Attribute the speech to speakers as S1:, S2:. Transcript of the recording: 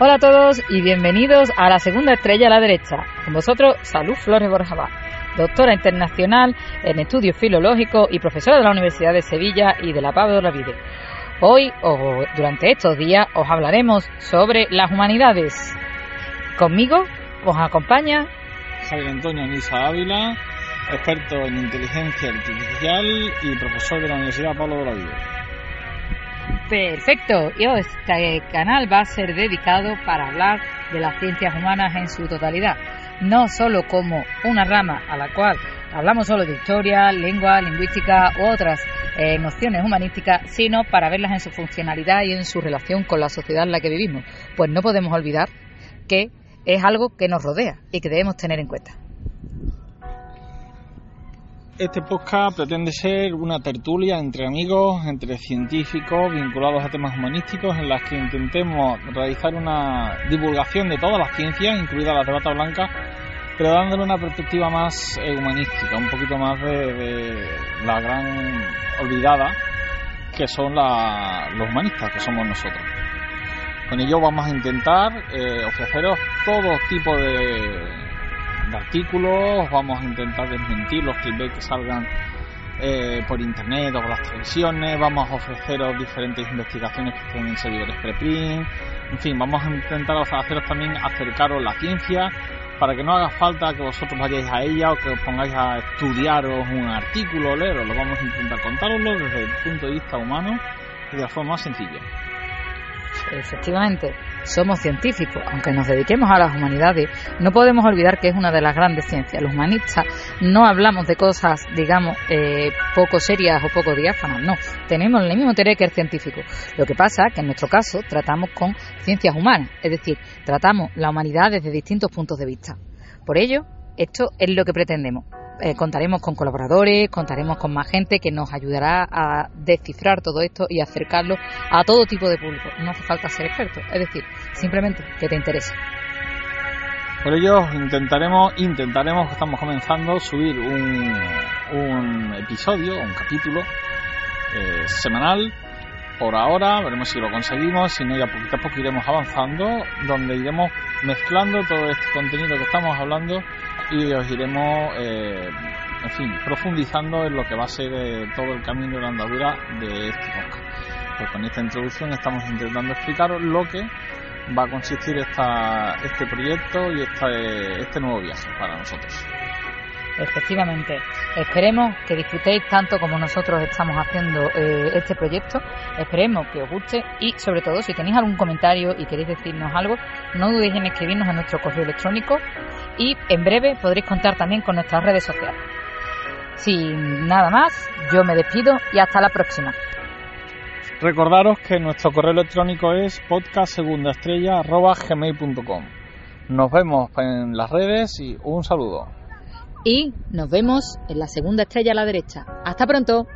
S1: Hola a todos y bienvenidos a la segunda estrella a la derecha. Con vosotros, Salud Flores Borjabá, doctora internacional en estudios filológicos y profesora de la Universidad de Sevilla y de la Pablo de Vide. Hoy, o durante estos días, os hablaremos sobre las humanidades. Conmigo os acompaña
S2: Javier Antonio Nisa Ávila, experto en inteligencia artificial y profesor de la Universidad Pablo de la Vida.
S1: Perfecto. Y este canal va a ser dedicado para hablar de las ciencias humanas en su totalidad, no solo como una rama a la cual hablamos solo de historia, lengua, lingüística u otras eh, nociones humanísticas, sino para verlas en su funcionalidad y en su relación con la sociedad en la que vivimos. Pues no podemos olvidar que es algo que nos rodea y que debemos tener en cuenta.
S2: Este podcast pretende ser una tertulia entre amigos, entre científicos vinculados a temas humanísticos, en las que intentemos realizar una divulgación de todas las ciencias, incluidas las de bata blanca, pero dándole una perspectiva más eh, humanística, un poquito más de, la gran olvidada que son los humanistas, que somos nosotros. Con ello vamos a intentar eh, ofreceros todo tipo de artículos, vamos a intentar desmentir los clickbait que salgan eh, por internet o por las televisiones, vamos a ofreceros diferentes investigaciones que estén en servidores preprint, en fin, vamos a intentar haceros también acercaros la ciencia para que no haga falta que vosotros vayáis a ella o que os pongáis a estudiaros un artículo o leerlo, lo vamos a intentar contároslo desde el punto de vista humano y de la forma sencilla.
S1: Efectivamente, somos científicos, aunque nos dediquemos a las humanidades, no podemos olvidar que es una de las grandes ciencias. Los humanistas no hablamos de cosas, digamos, eh, poco serias o poco diáfanas, no. Tenemos el mismo interés que el científico. Lo que pasa es que en nuestro caso tratamos con ciencias humanas, es decir, tratamos la humanidad desde distintos puntos de vista. Por ello, esto es lo que pretendemos, eh, contaremos con colaboradores, contaremos con más gente que nos ayudará a descifrar todo esto y acercarlo a todo tipo de público. No hace falta ser experto, es decir, simplemente que te interese.
S2: Por ello intentaremos, intentaremos, estamos comenzando, subir un, un episodio, un capítulo eh, semanal. Por ahora, veremos si lo conseguimos, si no ya poquito a poco iremos avanzando, donde iremos mezclando todo este contenido que estamos hablando y os iremos, eh, en fin, profundizando en lo que va a ser eh, todo el camino de la andadura de este podcast. Pues con esta introducción estamos intentando explicaros lo que va a consistir esta, este proyecto y este, este nuevo viaje para nosotros.
S1: Efectivamente, esperemos que disfrutéis tanto como nosotros estamos haciendo eh, este proyecto, esperemos que os guste y sobre todo si tenéis algún comentario y queréis decirnos algo, no dudéis en escribirnos en nuestro correo electrónico y en breve podréis contar también con nuestras redes sociales. Sin nada más, yo me despido y hasta la próxima.
S2: Recordaros que nuestro correo electrónico es podcastsegundaestrella.gmail.com Nos vemos en las redes y un saludo
S1: y nos vemos en la segunda estrella a la derecha. Hasta pronto.